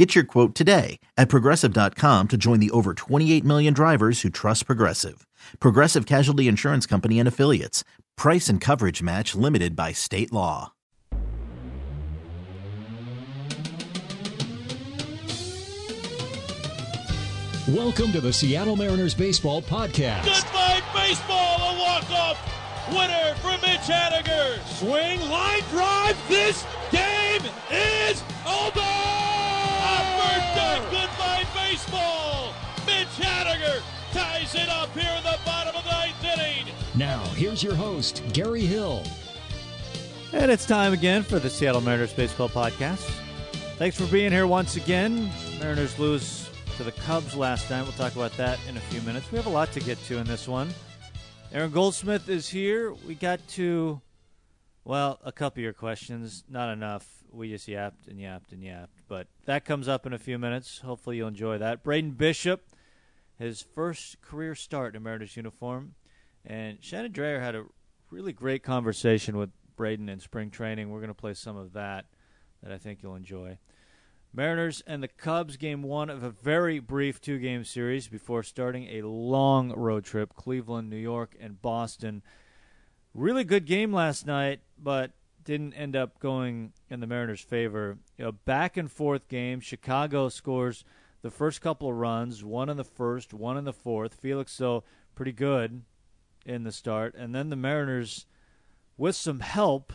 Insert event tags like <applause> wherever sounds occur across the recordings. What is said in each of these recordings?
Get your quote today at progressive.com to join the over 28 million drivers who trust Progressive. Progressive Casualty Insurance Company and Affiliates. Price and coverage match limited by state law. Welcome to the Seattle Mariners Baseball Podcast. Goodbye, baseball, a walk-off winner for Mitch Haniger. Swing, line drive, this game is over! A goodbye, baseball. Mitch Haniger ties it up here in the bottom of the ninth inning. Now, here's your host, Gary Hill. And it's time again for the Seattle Mariners Baseball Podcast. Thanks for being here once again. Mariners lose to the Cubs last night. We'll talk about that in a few minutes. We have a lot to get to in this one. Aaron Goldsmith is here. We got to, well, a couple of your questions. Not enough. We just yapped and yapped and yapped. But that comes up in a few minutes. Hopefully you'll enjoy that. Braden Bishop, his first career start in Mariners uniform. And Shannon Drayer had a really great conversation with Braden in spring training. We're going to play some of that that I think you'll enjoy. Mariners and the Cubs game one of a very brief two game series before starting a long road trip Cleveland, New York, and Boston. Really good game last night, but didn't end up going in the Mariners' favor. You know, back and forth game. Chicago scores the first couple of runs, one in the first, one in the fourth. Felix, though, pretty good in the start. And then the Mariners, with some help,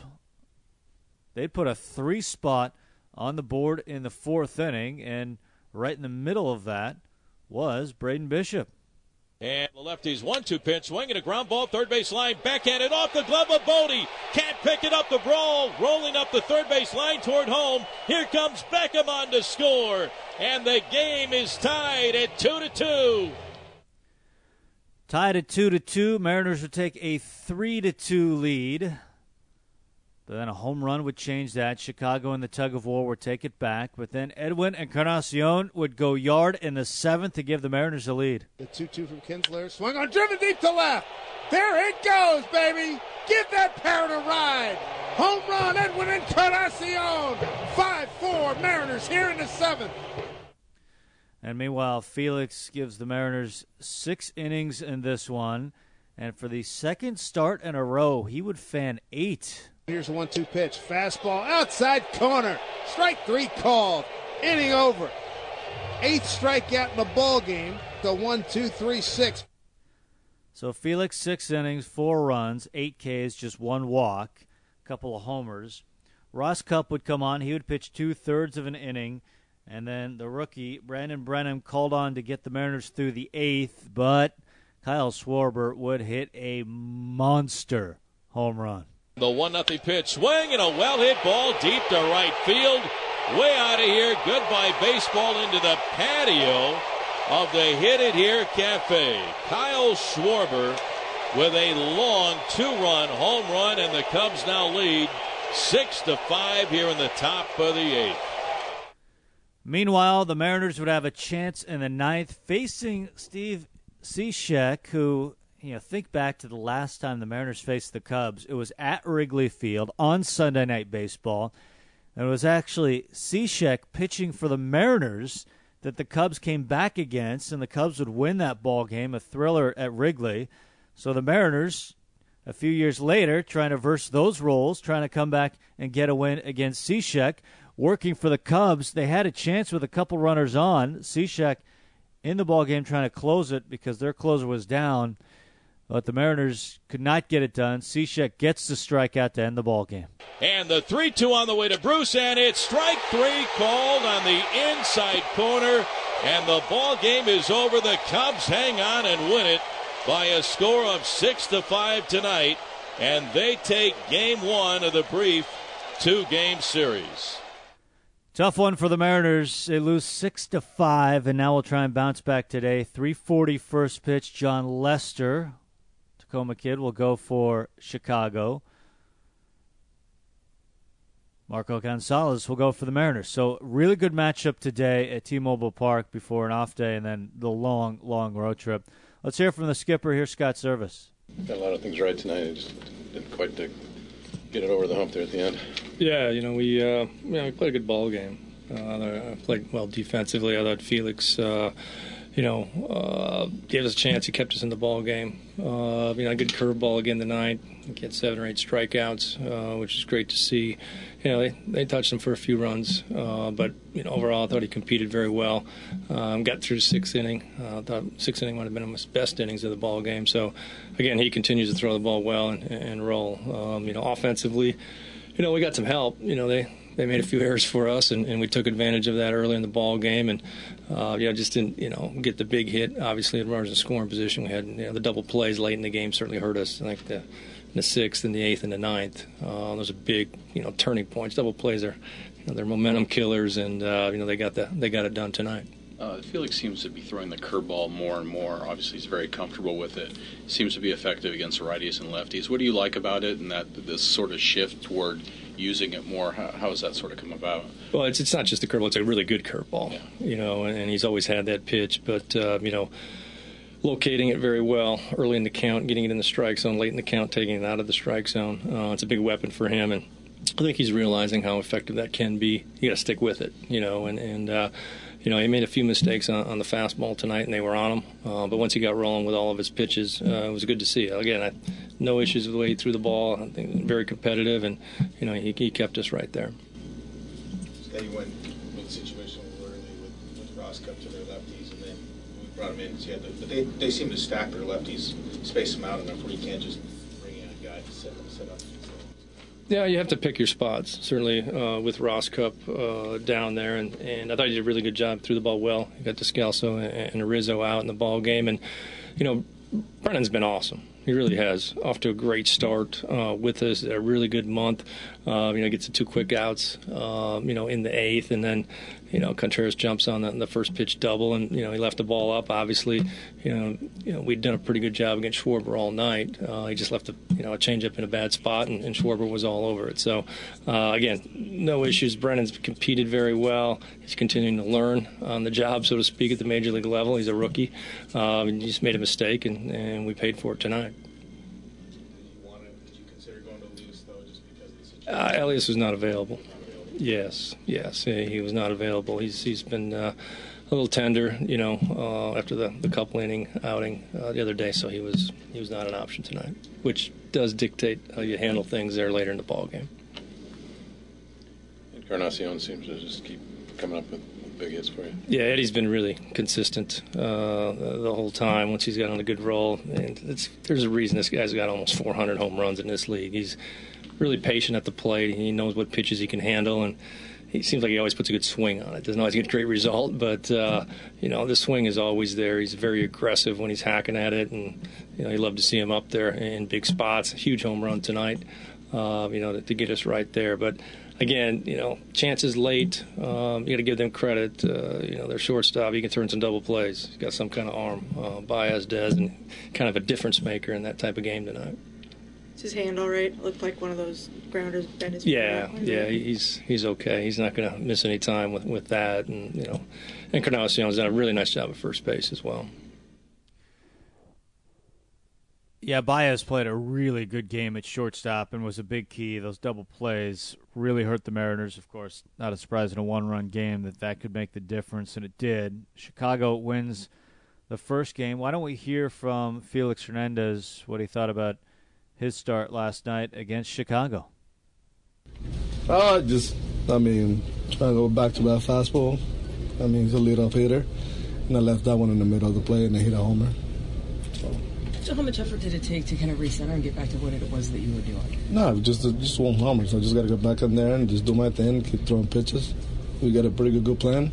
they put a three spot on the board in the fourth inning, and right in the middle of that was Braden Bishop. And the lefty's one-two pitch, swinging a ground ball, third base line, backhanded off the glove of Bote. Can't pick it up the brawl, rolling up the third base line toward home. Here comes Beckham on to score, and the game is tied at two to two. Tied at two to two, Mariners would take a three to two lead. But then a home run would change that. Chicago and the tug of war would take it back. But then Edwin and Encarnacion would go yard in the seventh to give the Mariners the lead. The 2 2 from Kintzler. Swing on, driven deep to left. There it goes, baby. Give that parrot a ride. Home run, Edwin and Encarnacion. 5 4 Mariners here in the seventh. And meanwhile, Felix gives the Mariners six innings in this one. And for the second start in a row, he would fan eight. Here's a one two pitch. Fastball outside corner. Strike three called. Inning over. Eighth strikeout in the ball game. The one, two, three, six. So Felix, six innings, four runs, eight Ks, just one walk, a couple of homers. Rosscup would come on. He would pitch two thirds of an inning. And then the rookie, Brandon Brennan, called on to get the Mariners through the eighth, but Kyle Schwarber would hit a monster home run. The 1 0 pitch, swing, and a well hit ball deep to right field. Way out of here. Goodbye baseball into the patio of the Hit It Here Cafe. Kyle Schwarber with a long two run home run, and the Cubs now lead 6 to 5 here in the top of the eighth. Meanwhile, the Mariners would have a chance in the ninth facing Steve Cishek, who, you know, think back to the last time the Mariners faced the Cubs. It was at Wrigley Field on Sunday Night Baseball. And it was actually Cishek pitching for the Mariners that the Cubs came back against, and the Cubs would win that ball game, a thriller at Wrigley. So the Mariners, a few years later, trying to verse those roles, trying to come back and get a win against Cishek, working for the Cubs. They had a chance with a couple runners on. Cishek in the ball game trying to close it because their closer was down. But the Mariners could not get it done. Cishek gets the strikeout to end the ball game. And the 3 2 on the way to Bruce, and it's strike three called on the inside corner. And the ball game is over. The Cubs hang on and win it by a score of 6 to 5 tonight. And they take game one of the brief two game series. Tough one for the Mariners. They lose six to five, and now we'll try and bounce back today. 340 first pitch. Jon Lester Tacoma kid, will go for Chicago. Marco Gonzalez will go for the Mariners. So, really good matchup today at T Mobile Park before an off day and then the long, long road trip. Let's hear from the skipper. here, Scott Servais. Got a lot of things right tonight. I just didn't quite get it over the hump there at the end. Yeah, you know, we, uh, you know, we played a good ball game. Uh, played well defensively. I thought Felix. Uh, you know, uh, gave us a chance. He kept us in the ball game. Uh, you know, a good curveball again tonight. He seven or eight strikeouts, uh, which is great to see. You know, they, they touched him for a few runs, uh, but you know, overall, I thought he competed very well. Um, got through the sixth inning. Uh, I thought sixth inning might have been his best innings of the ball game. So, again, he continues to throw the ball well and, and roll. Um, you know, offensively, you know, we got some help. You know, they they made a few errors for us, and, and we took advantage of that early in the ball game, and uh, you know just didn't you know get the big hit. Obviously, in runners in scoring position, we had you know, the double plays late in the game certainly hurt us. Like the the sixth and the eighth and the ninth, uh, those are big you know turning points. Double plays are you know, they're momentum killers, and uh, you know they got the they got it done tonight. Uh, Felix seems to be throwing the curveball more and more. Obviously, he's very comfortable with it. Seems to be effective against righties and lefties. What do you like about it, and that this sort of shift toward using it more? How, how has that sort of come about? Well, it's it's not just a curveball; it's a really good curveball. Yeah. You know, and, and, he's always had that pitch, but uh, you know. Locating it very well early in the count, getting it in the strike zone, late in the count, taking it out of the strike zone. Uh, it's a big weapon for him, and I think he's realizing how effective that can be. You got to stick with it, you know, and and uh, you know, he made a few mistakes on, on the fastball tonight, and they were on him. Uh, but once he got rolling with all of his pitches, uh, it was good to see. Again, I, no issues with the way he threw the ball. I think very competitive, and you know, he, he kept us right there. Scott, you went with the situation early with, with Rosscup to their lefties, and then we brought him in. So yeah, but they, they seem to stack their lefties, space them out enough where you can't just Yeah, you have to pick your spots. Certainly uh, with Rosscup uh, down there, and, and I thought he did a really good job. Threw the ball well. He got Descalso and, and Rizzo out in the ball game, and you know, Brennan's been awesome. He really has. Off to a great start uh, with us. A really good month. Uh, you know, gets the two quick outs. Uh, you know, in the eighth, and then you know Contreras jumps on the, the, first pitch double, and you know he left the ball up. Obviously, you know, you know we'd done a pretty good job against Schwarber all night. Uh, he just left a you know a changeup in a bad spot, and, and Schwarber was all over it. So uh, again, no issues. Brennan's competed very well. He's continuing to learn on the job, so to speak, at the major league level. He's a rookie. Um, he just made a mistake, and, and we paid for it tonight. Uh, Elias was not available. Yes, yes, he was not available. He's he's been uh, a little tender, you know, uh, after the, the couple inning outing uh, the other day, so he was he was not an option tonight, which does dictate how you handle things there later in the ball game. Encarnacion seems to just keep coming up with big hits for you. Yeah, Eddie's been really consistent uh, the whole time. Once he's got on a good roll, and there's a reason this guy's got almost 400 home runs in this league. He's really patient at the plate. He knows what pitches he can handle, and he seems like he always puts a good swing on it. Doesn't always get a great result, but uh, you know the swing is always there. He's very aggressive when he's hacking at it, and you know you love to see him up there in big spots. Huge home run tonight, uh, you know, to, to, get us right there. But again, you know, chances late. Um, you got to give them credit. Uh, you know, their shortstop, he can turn some double plays. He's got some kind of arm. Uh, Baez does, and kind of a difference maker in that type of game tonight. Is his hand all right? Looked like one of those grounders bent his. Yeah, yeah, he's he's okay. He's not going to miss any time with, with that, and you know, and Encarnacion's done a really nice job at first base as well. Yeah, Baez played a really good game at shortstop and was a big key. Those double plays really hurt the Mariners. Of course, not a surprise in a one-run game that that could make the difference, and it did. Chicago wins the first game. Why don't we hear from Felix Hernandez what he thought about his start last night against Chicago? Uh, just, I mean, trying to go back to that fastball. I mean, he's a leadoff hitter. And I left that one in the middle of the play, and I hit a homer. So. So. how much effort did it take to kind of reset and get back to what it was that you were doing? No, just uh, just one homer. So I just got to go back in there and just do my thing, keep throwing pitches. We got a pretty good, good plan.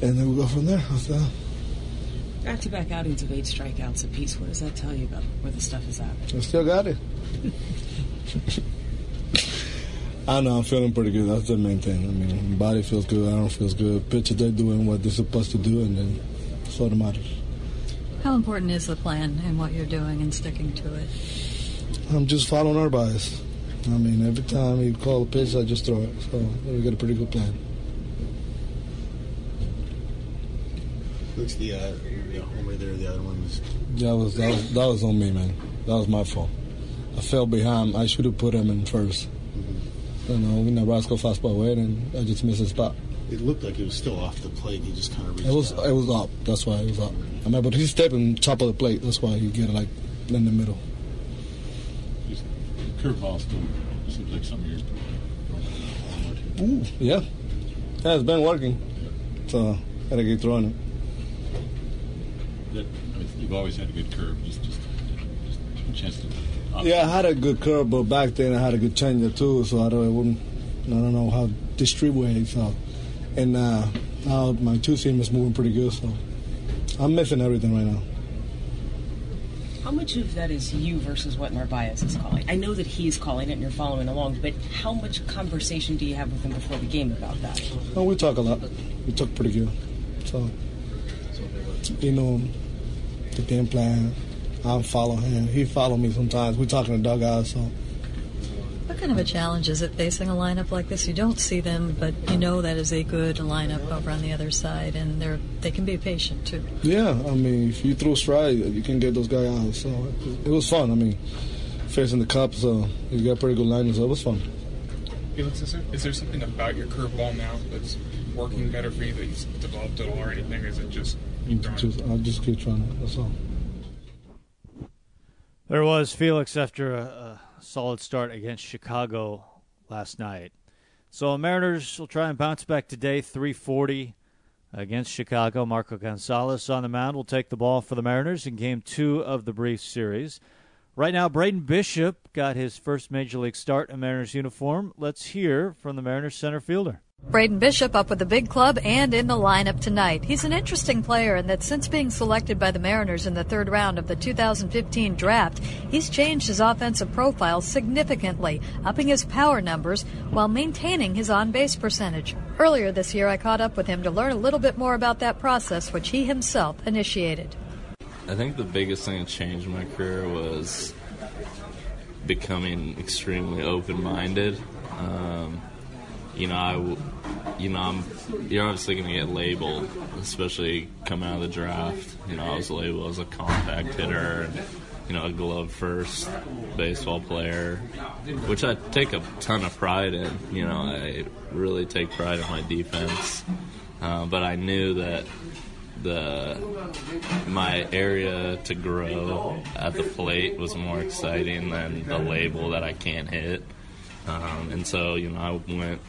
And then we we'll go from there. After that. Uh, back to back outings of eight strikeouts apiece. What does that tell you about where the stuff is at? I still got it. <laughs> I know I'm feeling pretty good. That's the main thing. I mean, body feels good. Arm feels good. Pitches they're doing what they're supposed to do, and then that's all that matters. How important is the plan and what you're doing and sticking to it? I'm just following Narvaez. I mean, every time he call a pitch, I just throw it. So we got a pretty good plan. Looks the, uh, the homer there, the other one was. Yeah, was, that was that was on me, man. That was my fault. I fell behind. I should have put him in 1st You know, we Nebraska fastball away, and I just missed a spot. It looked like it was still off the plate. He just kind of reached It was out. it was up. That's why it was up. I mean, but he's stepping top of the plate. That's why he get it like in the middle. Curveball still seems like some of your. Ooh, yeah. Yeah, it's been working. So gotta keep throwing it. That, I mean, you've always had a good curve. Just, just, just a chance to. Yeah, I had a good curve, but back then I had a good changer too. So I don't, I wouldn't, I don't know how distributed. So, and uh, now my two seam is moving pretty good. So I'm missing everything right now. How much of that is you versus what Narvaez is calling? I know that he's calling it and you're following along, but how much conversation do you have with him before the game about that? Well, we talk a lot. We talk pretty good. So, you know, the game plan. I follow him. He follow me sometimes. We talk in the dugout. So, What kind of a challenge is it facing a lineup like this? You don't see them, but you know that is a good lineup over on the other side, and they're they can be patient too. yeah, I mean, if you throw stride, you can get those guys out. So it was fun. I mean, facing the Cubs, so you got pretty good lineup. So it was fun. Felix, is there, is there something about your curveball now that's working better for you that you've developed at all or anything, is it just you throwing Just, I'll just keep trying it. That's all. There was Felix after a, a solid start against Chicago last night. So Mariners will try and bounce back today, 340 against Chicago. Marco Gonzalez on the mound will take the ball for the Mariners in game two of the brief series. Right now, Braden Bishop got his first major league start in Mariners uniform. Let's hear from the Mariners center fielder. Braden Bishop up with the big club and in the lineup tonight. He's an interesting player in that since being selected by the Mariners in the third round of the 2015 draft, he's changed his offensive profile significantly, upping his power numbers while maintaining his on base percentage. Earlier this year, I caught up with him to learn a little bit more about that process, which he himself initiated. I think the biggest thing that changed my career was becoming extremely open-minded. Um, you know, I, you know, I'm, you're obviously going to get labeled, especially coming out of the draft. You know, I was labeled as a compact hitter, and, you know, a glove first baseball player, which I take a ton of pride in. You know, I really take pride in my defense, uh, but I knew that the my area to grow at the plate was more exciting than the label that I can't hit. Um, and so, you know, I went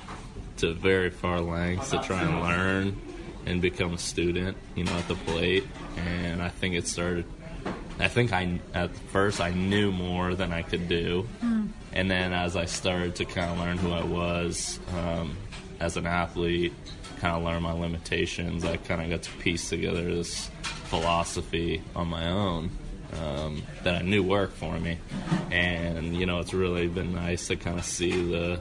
to very far lengths to try and learn and become a student, you know, at the plate. And I think it started. I think I at first I knew more than I could do, and then as I started to kind of learn who I was um, as an athlete, kind of learn my limitations, I kind of got to piece together this philosophy on my own um, that I knew worked for me. And, you know, it's really been nice to kind of see the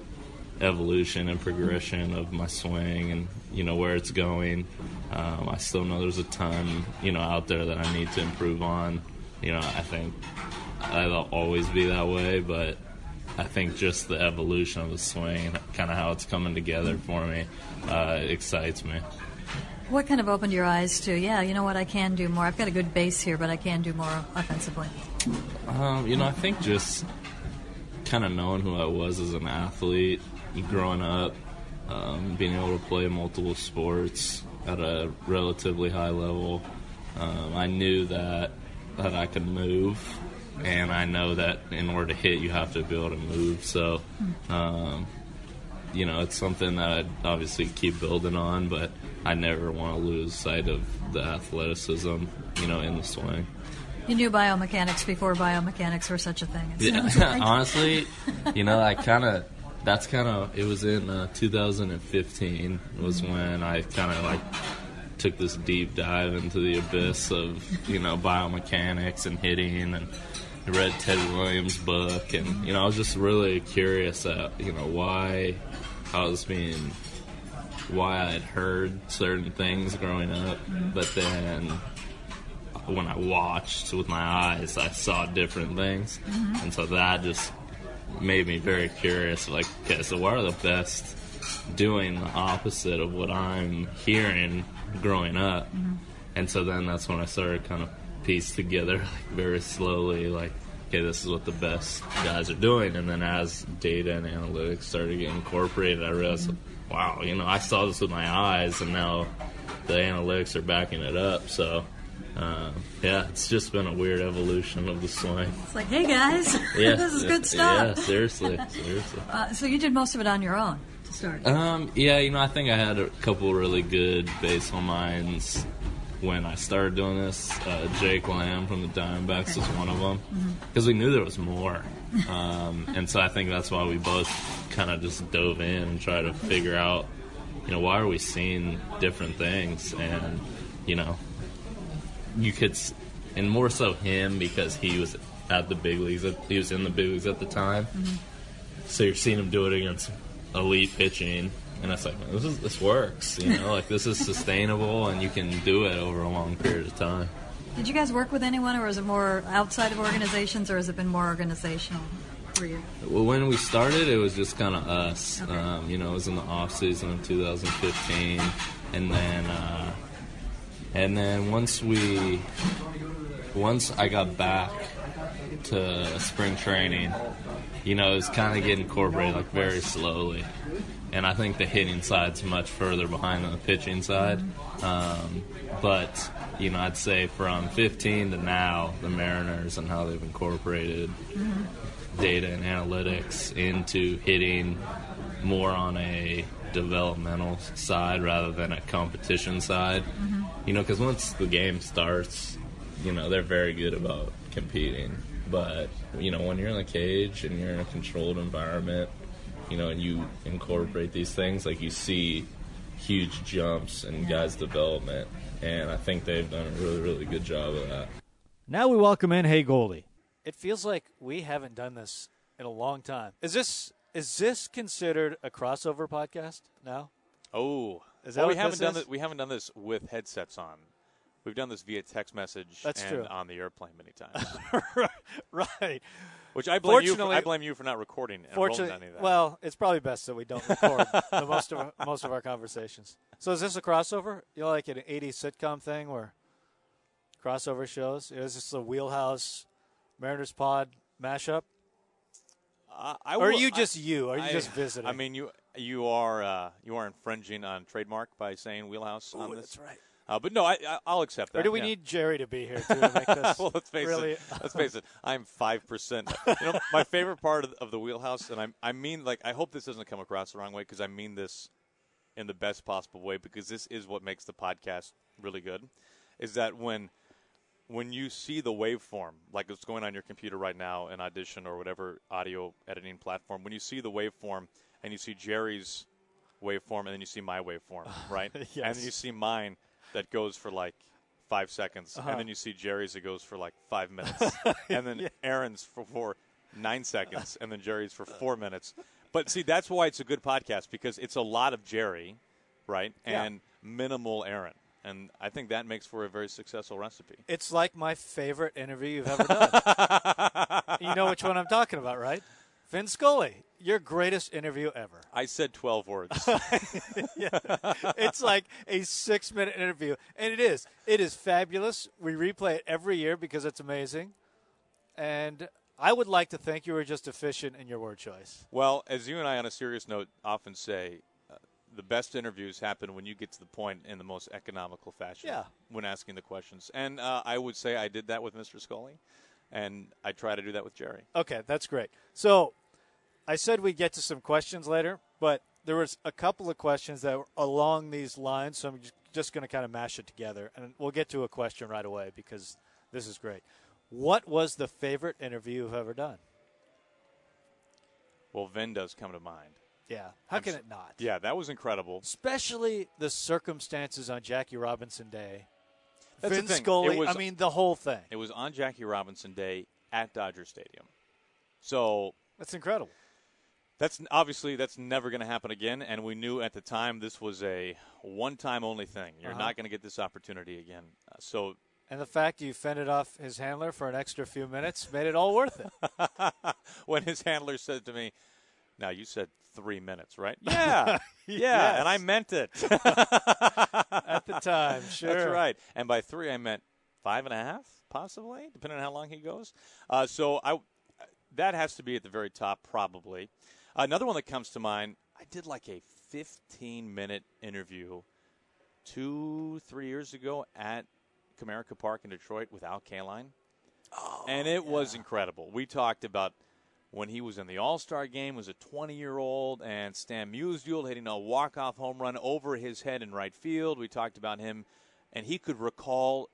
evolution and progression of my swing and, you know, where it's going. Um, I still know there's a ton, you know, out there that I need to improve on. You know, I think I'll always be that way, but I think just the evolution of the swing and kind of how it's coming together for me uh, excites me. What kind of opened your eyes to, yeah, you know what, I can do more. I've got a good base here, but I can do more offensively. Um, you know, I think just kind of knowing who I was as an athlete, growing up, um, being able to play multiple sports at a relatively high level, um, I knew that that I could move, and I know that in order to hit, you have to be able to move. So, um, you know, it's something that I'd obviously keep building on, but I never want to lose sight of the athleticism, you know, in the swing. You knew biomechanics before biomechanics were such a thing. Yeah, like. <laughs> honestly, you know, I kind of that's kind of it was in uh, 2015 was when I kind of like took this deep dive into the abyss of you know biomechanics and hitting and I read Ted Williams' book and you know I was just really curious at you know why I was being why I had heard certain things growing up, but then when I watched with my eyes, I saw different things, Mhm. and so that just made me very curious. Like, okay, so what are the best doing the opposite of what I'm hearing growing up? Mm-hmm. And so then that's when I started kind of piece together like, very slowly, like, okay, this is what the best guys are doing. And then as data and analytics started getting incorporated, I realized, mm-hmm. wow, you know, I saw this with my eyes, and now the analytics are backing it up. So, uh, yeah, it's just been a weird evolution of the swing. It's like, hey guys, <laughs> Yeah, this is good stuff. Yeah, seriously, <laughs> seriously. Uh, so you did most of it on your own to start. Um, yeah, you know, I think I had a couple really good baseball minds when I started doing this. Uh, Jake Lamb from the Diamondbacks was one of them because we knew there was more, <laughs> um, and so I think that's why we both kind of just dove in and tried to figure out, you know, why are we seeing different things, and you know, you could, and more so him because he was at the big leagues, at, he was in the big leagues at the time. So you're seeing him do it against elite pitching, and it's like, this is this works. You know, like this is sustainable, and you can do it over a long period of time. Did you guys work with anyone, or is it more outside of organizations, or has it been more organizational for you? Well, when we started, it was just kind of us. Um, you know, it was in the off season of 2015, and then uh, and then once we once I got back to spring training, you know, it was kind of getting incorporated like very slowly. And I think the hitting side's much further behind than the pitching side. Um, but, you know, I'd say from 15 to now, the Mariners and how they've incorporated data and analytics into hitting more on a developmental side rather than a competition side. Mm-hmm. You know, because once the game starts, you know, they're very good about competing. But, you know, when you're in the cage and you're in a controlled environment, you know, and you incorporate these things, like you see huge jumps in guys' development. And I think they've done a really, really good job of that. Now we welcome in Hey Goldie. It feels like we haven't done this in a long time. Is this is this considered a crossover podcast now? Oh, Is that well, we haven't done is? this. We haven't done this with headsets on. We've done this via text message That's and true. on the airplane many times. <laughs> right. Which I blame you. For, I blame you for not recording and Fortunately, any of that. well, it's probably best that we don't record the most of our, most of our conversations. So is this a crossover? You know, like an '80s sitcom thing where crossover shows? Is this a wheelhouse Mariners Pod mashup? Or are you just I- you? Are you I- just visiting? I mean, you you are uh, you are infringing on trademark by saying wheelhouse on this. that's right. Uh, but no, I, I I'll accept that. Or do we yeah. need Jerry to be here too to make <laughs> this well, let's face really? it. Let's face it. I'm five percent. You know, my favorite part of, of the wheelhouse, and I I mean, like, I hope this doesn't come across the wrong way because I mean this in the best possible way because this is what makes the podcast really good. Is that when when you see the waveform, like it's going on your computer right now in Audition or whatever audio editing platform, when you see the waveform and you see Jerry's waveform and then you see my waveform, <laughs> right? And then you see mine that goes for like five seconds, Uh-huh. and then you see Jerry's that goes for like five minutes, <laughs> and then Yeah. Aaron's for, for nine seconds, and then Jerry's for four minutes. But see, that's why it's a good podcast because it's a lot of Jerry, right, Yeah. and minimal Aaron. And I think that makes for a very successful recipe. It's like my favorite interview you've ever done. <laughs> you know which one I'm talking about, right? Vin Scully, your greatest interview ever. I said 12 words. <laughs> yeah. It's like a six minute interview. And it is. It is fabulous. We replay it every year because it's amazing. And I would like to think you were just efficient in your word choice. Well, as you and I, on a serious note, often say, the best interviews happen when you get to the point in the most economical fashion. Yeah. When asking the questions, and uh, I would say I did that with Mr. Scully, and I try to do that with Jerry. Okay, that's great. So I said we'd get to some questions later, but there was a couple of questions that were along these lines, so I'm just going to kind of mash it together, and we'll get to a question right away because this is great. What was the favorite interview you've ever done? Well, Vin does come to mind. Yeah, how I'm can s- it not? Yeah, that was incredible. Especially the circumstances on Jackie Robinson Day. That's the Vin thing. Scully, was- I mean, the whole thing. It was on Jackie Robinson Day at Dodger Stadium. So That's incredible. That's obviously that's never going to happen again, and we knew at the time this was a one-time only thing. You're Uh-huh. not going to get this opportunity again. Uh, so And the fact you fended off his handler for an extra few minutes made it all worth it. <laughs> when his handler said to me, "Now you said three minutes, right?" <laughs> Yeah, yeah, and I meant it <laughs> at the time. <laughs> Sure, That's right. And by three, I meant five and a half, possibly, depending on how long he goes. Uh, so I, that has to be at the very top, probably. Another one that comes to mind. I did like a 15 minute interview two, three years ago at Comerica Park in Detroit with Al Kaline. Oh, and it was incredible. We talked about when he was in the All Star game, was a 20 year old, and Stan Musial hitting a walk off home run over his head in right field. We talked about him, and he could recall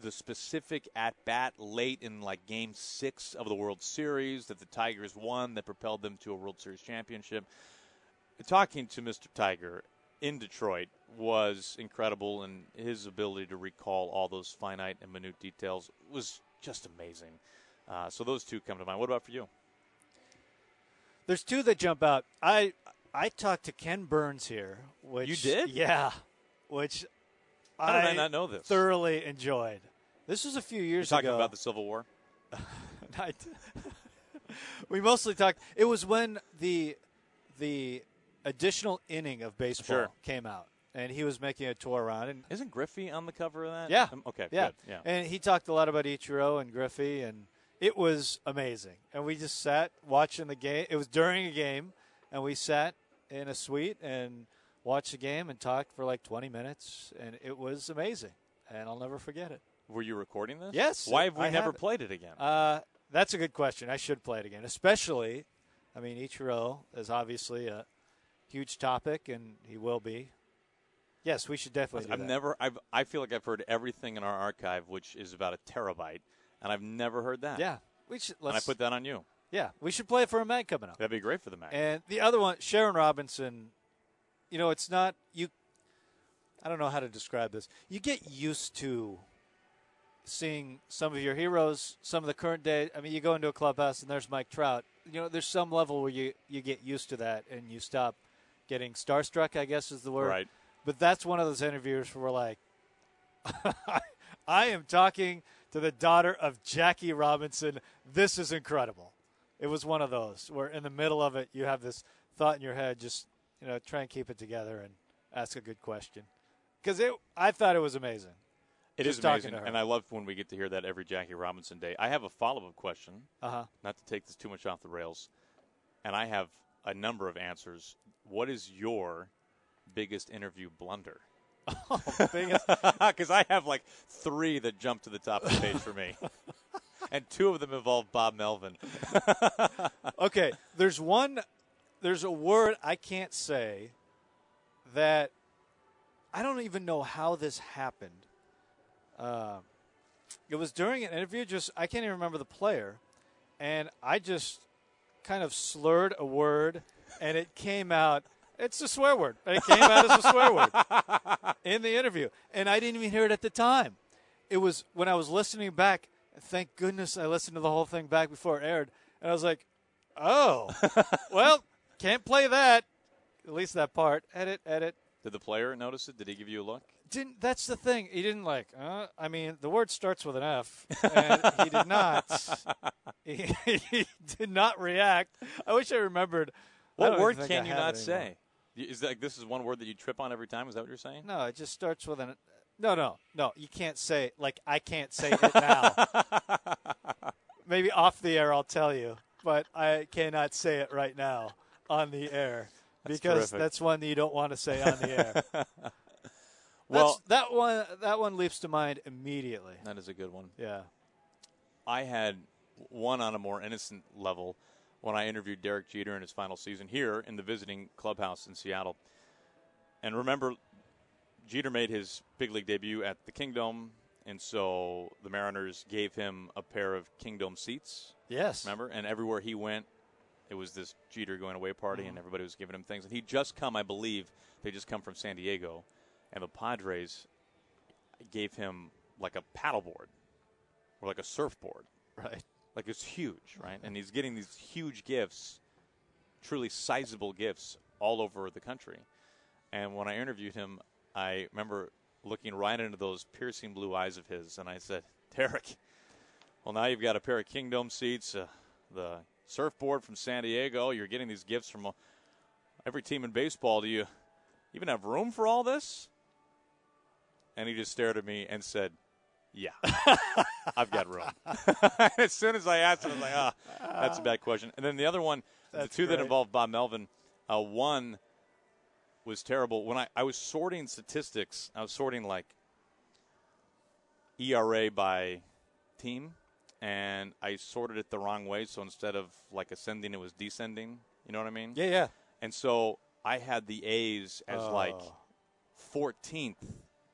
the specific at bat late in like Game Six of the World Series that the Tigers won that propelled them to a World Series championship. Talking to Mr. Tiger in Detroit was incredible, and his ability to recall all those finite and minute details was just amazing. Uh, so those two come to mind. What about for you? There's two that jump out. I I talked to Ken Burns here, which You did? yeah, which How did I not know this? Thoroughly enjoyed. This was a few years ago. You're talking ago. about the Civil War. <laughs> I- <laughs> we mostly talked. It was when the the additional inning of baseball Sure. came out, and he was making a tour around. And Isn't Griffey on the cover of that? yeah, Um, okay. yeah, Good. Yeah. And he talked a lot about Ichiro and Griffey, and it was amazing. And we just sat watching the game. It was during a game, and we sat in a suite and watched the game and talked for like 20 minutes, and it was amazing. And I'll never forget it. Were you recording this? Yes. Why have we I never have played it again? Uh, that's a good question. I should play it again, especially. I mean, Ichiro is obviously a huge topic, and he will be. Yes, we should definitely. I've never. I've. I feel like I've heard everything in our archive, which is about a terabyte, and I've never heard that. Yeah, we should. And I put that on you. Yeah, we should play it for a mag coming up. That'd be great for the Mac. And the other one, Sharon Robinson. You know, it's not you. I don't know how to describe this. You get used to seeing some of your heroes, some of the current day. I mean, you go into a clubhouse and there's Mike Trout. You know, there's some level where you you get used to that and you stop getting starstruck. I guess is the word. Right. But that's one of those interviews where we're like, <laughs> I am talking to the daughter of Jackie Robinson. This is incredible. It was one of those where in the middle of it you have this thought in your head, just you know, try and keep it together and ask a good question. Because it, I thought it was amazing. It is Just talking amazing, and I love when we get to hear that every Jackie Robinson day. I have a follow up question, Uh-huh. not to take this too much off the rails, and I have a number of answers. What is your biggest interview blunder? <laughs> Because <laughs> I have like three that jump to the top of the page for me, <laughs> and two of them involve Bob Melvin. okay, there's one, there's a word I can't say that I don't even know how this happened. Uh, it was during an interview. Just I can't even remember the player, and I just kind of slurred a word, and it came out. It's a swear word. It came out as a swear word in the interview, and I didn't even hear it at the time. It was when I was listening back. Thank goodness I listened to the whole thing back before it aired, and I was like, "Oh, <laughs> well, can't play that. At least that part. Edit, edit. Did the player notice it? Did he give you a look? Didn't that's the thing. He didn't like. Uh, I mean, the word starts with an F, and he did not. <laughs> He, <laughs> he did not react. I wish I remembered. What don't word can you not say? Is like this is one word that you trip on every time? Is that what you're saying? No, it just starts with an. No, no, no. You can't say like I can't say it <laughs> now. Maybe off the air I'll tell you, but I cannot say it right now on the air That's because terrific. that's one that you don't want to say on the air. <laughs> Well- That's- that one that one leaps to mind immediately. That is a good one. Yeah. I had one on a more innocent level when I interviewed Derek Jeter in his final season here in the visiting clubhouse in Seattle. And remember, Jeter made his big league debut at the Kingdome, and so the Mariners gave him a pair of Kingdome seats. Yes. Remember? And everywhere he went, it was this Jeter going away party, and mm-hmm. everybody was giving him things. And he'd just come, I believe, they just come from San Diego, and the Padres gave him like a paddleboard or like a surfboard. Right. Like it's huge, right? And he's getting these huge gifts, truly sizable gifts all over the country. And when I interviewed him, I remember looking right into those piercing blue eyes of his, and I said, <laughs> Derek, well, now you've got a pair of Kingdome seats, uh, the surfboard from San Diego. You're getting these gifts from every team in baseball. Do you even have room for all this? And he just stared at me and said, Yeah, <laughs> I've got room. <laughs> as soon as I asked him, I was like, Ah, that's a bad question. And then the other one, That's the two that involved Bob Melvin, uh, one was terrible. When I, I was sorting statistics, I was sorting like ERA by team, and I sorted it the wrong way. So instead of like ascending, it was descending. You know what I mean? Yeah, yeah. And so I had the A's as like Oh. 14th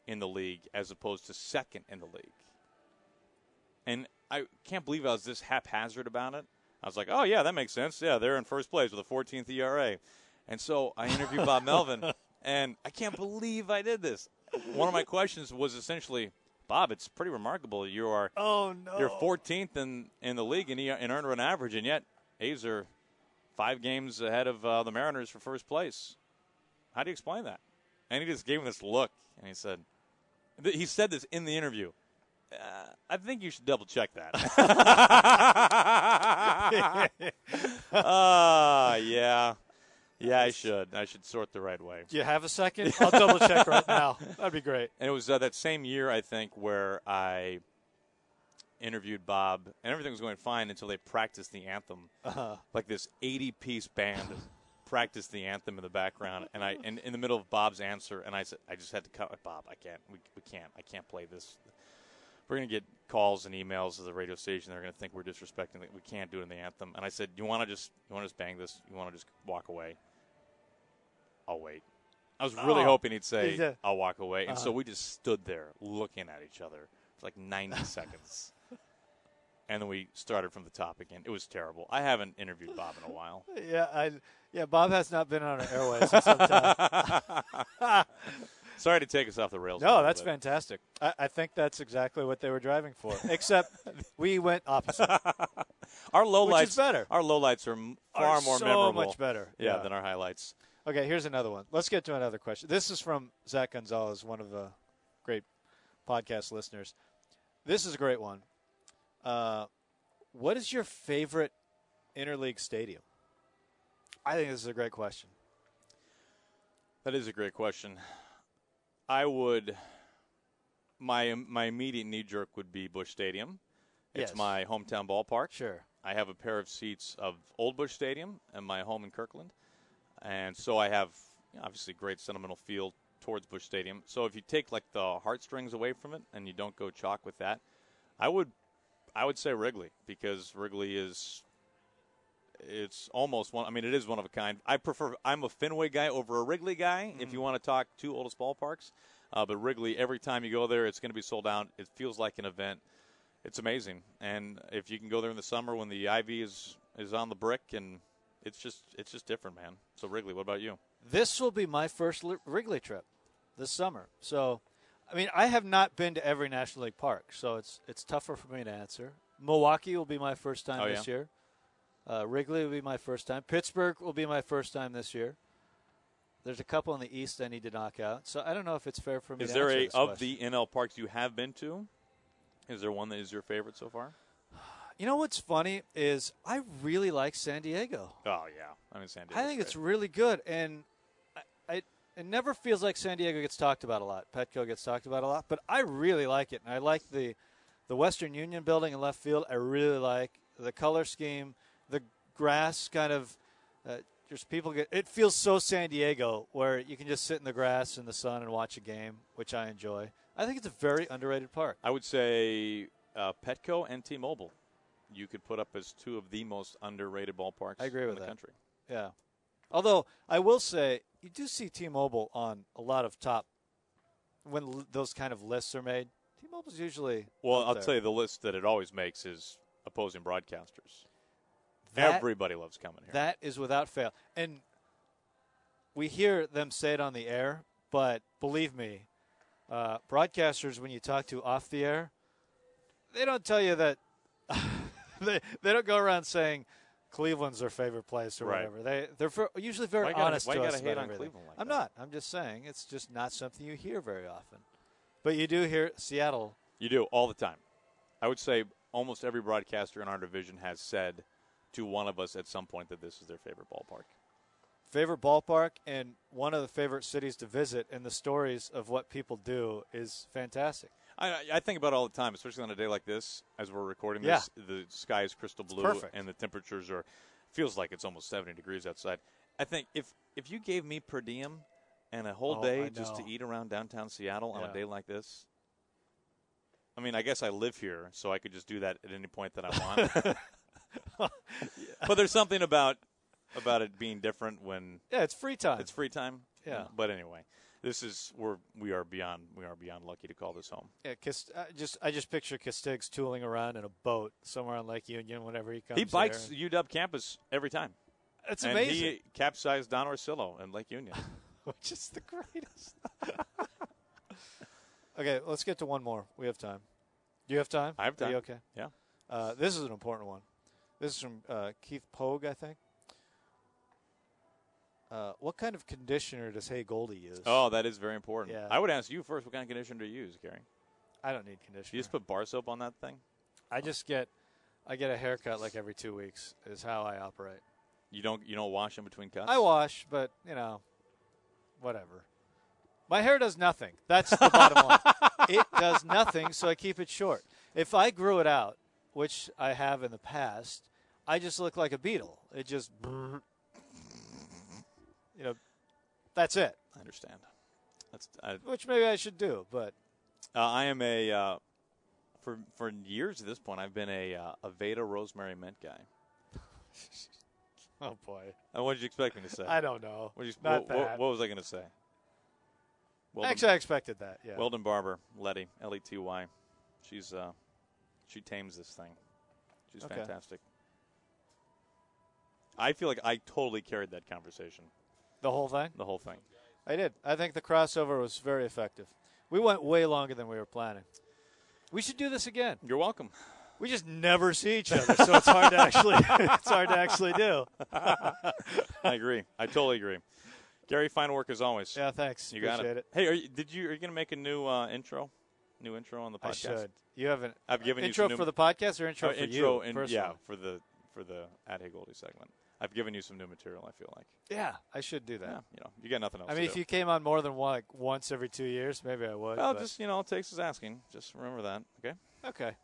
in the league as opposed to second in the league. And I can't believe I was this haphazard about it. I was like, oh, yeah, that makes sense. Yeah, they're in first place with a 14th ERA. And so I interviewed Bob <laughs> Melvin, and I can't believe I did this. One of my questions was essentially, Bob, it's pretty remarkable. You are oh no, you're 14th in, in the league in, in earned run average, and yet A's are five games ahead of uh, the Mariners for first place. How do you explain that? And he just gave me this look, and he said, th- he said this in the interview. Uh, I think you should double check that. <laughs> <laughs> Ah, yeah, yeah, I should. I should sort the right way. Do you have a second? I'll double check right now. That'd be great. And it was uh, that same year, I think, where I interviewed Bob, and everything was going fine until they practiced the anthem. Uh-huh. Like this 80-piece band practiced the anthem in the background, and I, in, in the middle of Bob's answer, and I said, I just had to cut. Bob, I can't. We, we can't. I can't play this. We're gonna get calls and emails to the radio station. They're gonna think we're disrespecting. We can't do it in the anthem. And I said, you want to just, you want to just bang this? You want to just walk away? I'll wait. I was really Oh. hoping he'd say, He I'll walk away. And so Uh-huh. we just stood there looking at each other for like 90 <laughs> seconds. And then we started from the top again. It was terrible. I haven't interviewed Bob in a while. <laughs> Yeah, I yeah. Bob has not been on our airways in some time. <laughs> Sorry to take us off the rails. No, that's bit. fantastic. I, I think that's exactly what they were driving for. Except <laughs> we went opposite. Our lowlights Which is better. Our lowlights are far Are more so memorable. much better. Yeah, Yeah. than our highlights. Okay, here's another one. Let's get to another question. This is from Zach Gonzalez, one of the great podcast listeners. This is a great one. Uh, what is your favorite interleague stadium? I think this is a great question. That is a great question. I would my my immediate knee jerk would be Busch Stadium. It's Yes. my hometown ballpark. Sure. I have a pair of seats of Old Busch Stadium and my home in Kirkland, and so I have you know, obviously great sentimental feel towards Busch Stadium. So if you take like the heartstrings away from it and you don't go chalk with that, I would I would say Wrigley because Wrigley is it's almost one. I mean, it is one of a kind. I prefer. I'm a Fenway guy over a Wrigley guy. If you want to talk two oldest ballparks, uh, but Wrigley, every time you go there, it's going to be sold out. It feels like an event. It's amazing, and if you can go there in the summer when the ivy is is on the brick, and it's just it's just different, man. So Wrigley, what about you? This will be my first Wrigley trip this summer. So, I mean, I have not been to every National League park, so it's it's tougher for me to answer. Milwaukee will be my first time Oh, this yeah? year. Uh, Wrigley will be my first time. Pittsburgh will be my first time this year. There's a couple in the East I need to knock out. So I don't know if it's fair for me Is there a of question. the NL parks you have been to? Is there one that is your favorite so far? You know what's funny is I really like San Diego. Oh yeah, I mean San Diego. I think it's really good, and I, I it never feels like San Diego gets talked about a lot. Petco gets talked about a lot, but I really like it, and I like the the Western Union building in left field. I really like the color scheme, the grass kind of. Uh, just people get it feels so San Diego where you can just sit in the grass in the sun and watch a game, which I enjoy. I think it's a very underrated park. I would say uh, Petco and T-Mobile. You could put up as two of the most underrated ballparks I agree in with the that. country. Yeah. Although I will say you do see T-Mobile on a lot of top when l- those kind of lists are made. T-Mobile's usually Well, I'll there. tell you the list that it always makes is opposing broadcasters. That- Everybody loves coming here. That is without fail. And we hear them say it on the air, but believe me, uh, broadcasters, when you talk to off the air, they don't tell you that. <laughs> they, they don't go around saying Cleveland's their favorite place or Right. whatever. They they're usually very Why you gotta- honest why to us gotta hate on everything. Cleveland like I'm not. I'm just saying it's just not something you hear very often. But you do hear Seattle. You do all the time. I would say almost every broadcaster in our division has said to one of us at some point that this is their favorite ballpark. Favorite ballpark and one of the favorite cities to visit, and the stories of what people do is fantastic. I, I think about it all the time, especially on a day like this, as we're recording Yeah. this. The sky is crystal blue, and the temperatures are feels like it's almost seventy degrees outside. I think if if you gave me per diem and a whole Oh, day just to eat around downtown Seattle on a day like this, I mean, I guess I live here, so I could just do that at any point that I want. <laughs> But there's something about about it being different when Yeah, it's free time. it's free time. Yeah. But anyway, this is we're we are beyond we are beyond lucky to call this home. Yeah, Kist, I just I just picture Castigs tooling around in a boat somewhere on Lake Union whenever he comes. He bikes there. UW campus every time. That's and amazing. He capsized Don Orsillo in Lake Union. <laughs> which is the greatest. <laughs> okay, let's get to one more. We have time. Do you have time? I have Are you time. okay? Yeah. Uh, this is an important one. This is from uh, Keith Pogue, I think. Uh, what kind of conditioner does Hey Goldie use? oh, that is very important. Yeah. I would ask you first. What kind of conditioner do you use, Gary? I don't need conditioner. You just put bar soap on that thing. I just get, I get a haircut like every two weeks. Is how I operate. You don't you don't wash in between cuts. I wash, but you know, whatever. My hair does nothing. That's the bottom line. <laughs> It does nothing, so I keep it short. If I grew it out, which I have in the past, I just look like a beetle. It just, you know, that's it. I understand. That's I, Which maybe I should do, but uh, I am a uh, for for years at this point. I've been a uh, Aveda rosemary mint guy. oh boy, Uh, what did you expect me to say? I don't know. What, you, Not what, what- that. what was I going to say? Weldon- actually, I expected that. Yeah. Weldon Barber, Letty, L E T Y. She's uh, she tames this thing. She's Okay. fantastic. I feel like I totally carried that conversation. The whole thing. The whole thing. I did. I think the crossover was very effective. We went way longer than we were planning. We should do this again. You're welcome. We just never see each other, so it's hard to actually <laughs> it's hard to actually do. <laughs> I agree. I totally agree. Gary, fine work as always. Yeah, thanks. You got it. it. Hey, are you, did you are you going to make a new uh, intro? New intro on the I podcast. should. You have an I've given intro you new, for the podcast or intro Oh, for intro you in- personally? yeah for the for the at Hey Goldie segment. I've given you some new material. I feel like. Yeah, I should do that. Yeah, you know, you got nothing else. I mean, if do. you came on more than one, like once every two years, maybe I would. well, but- just you know, it takes is asking. Just remember that. Okay. okay.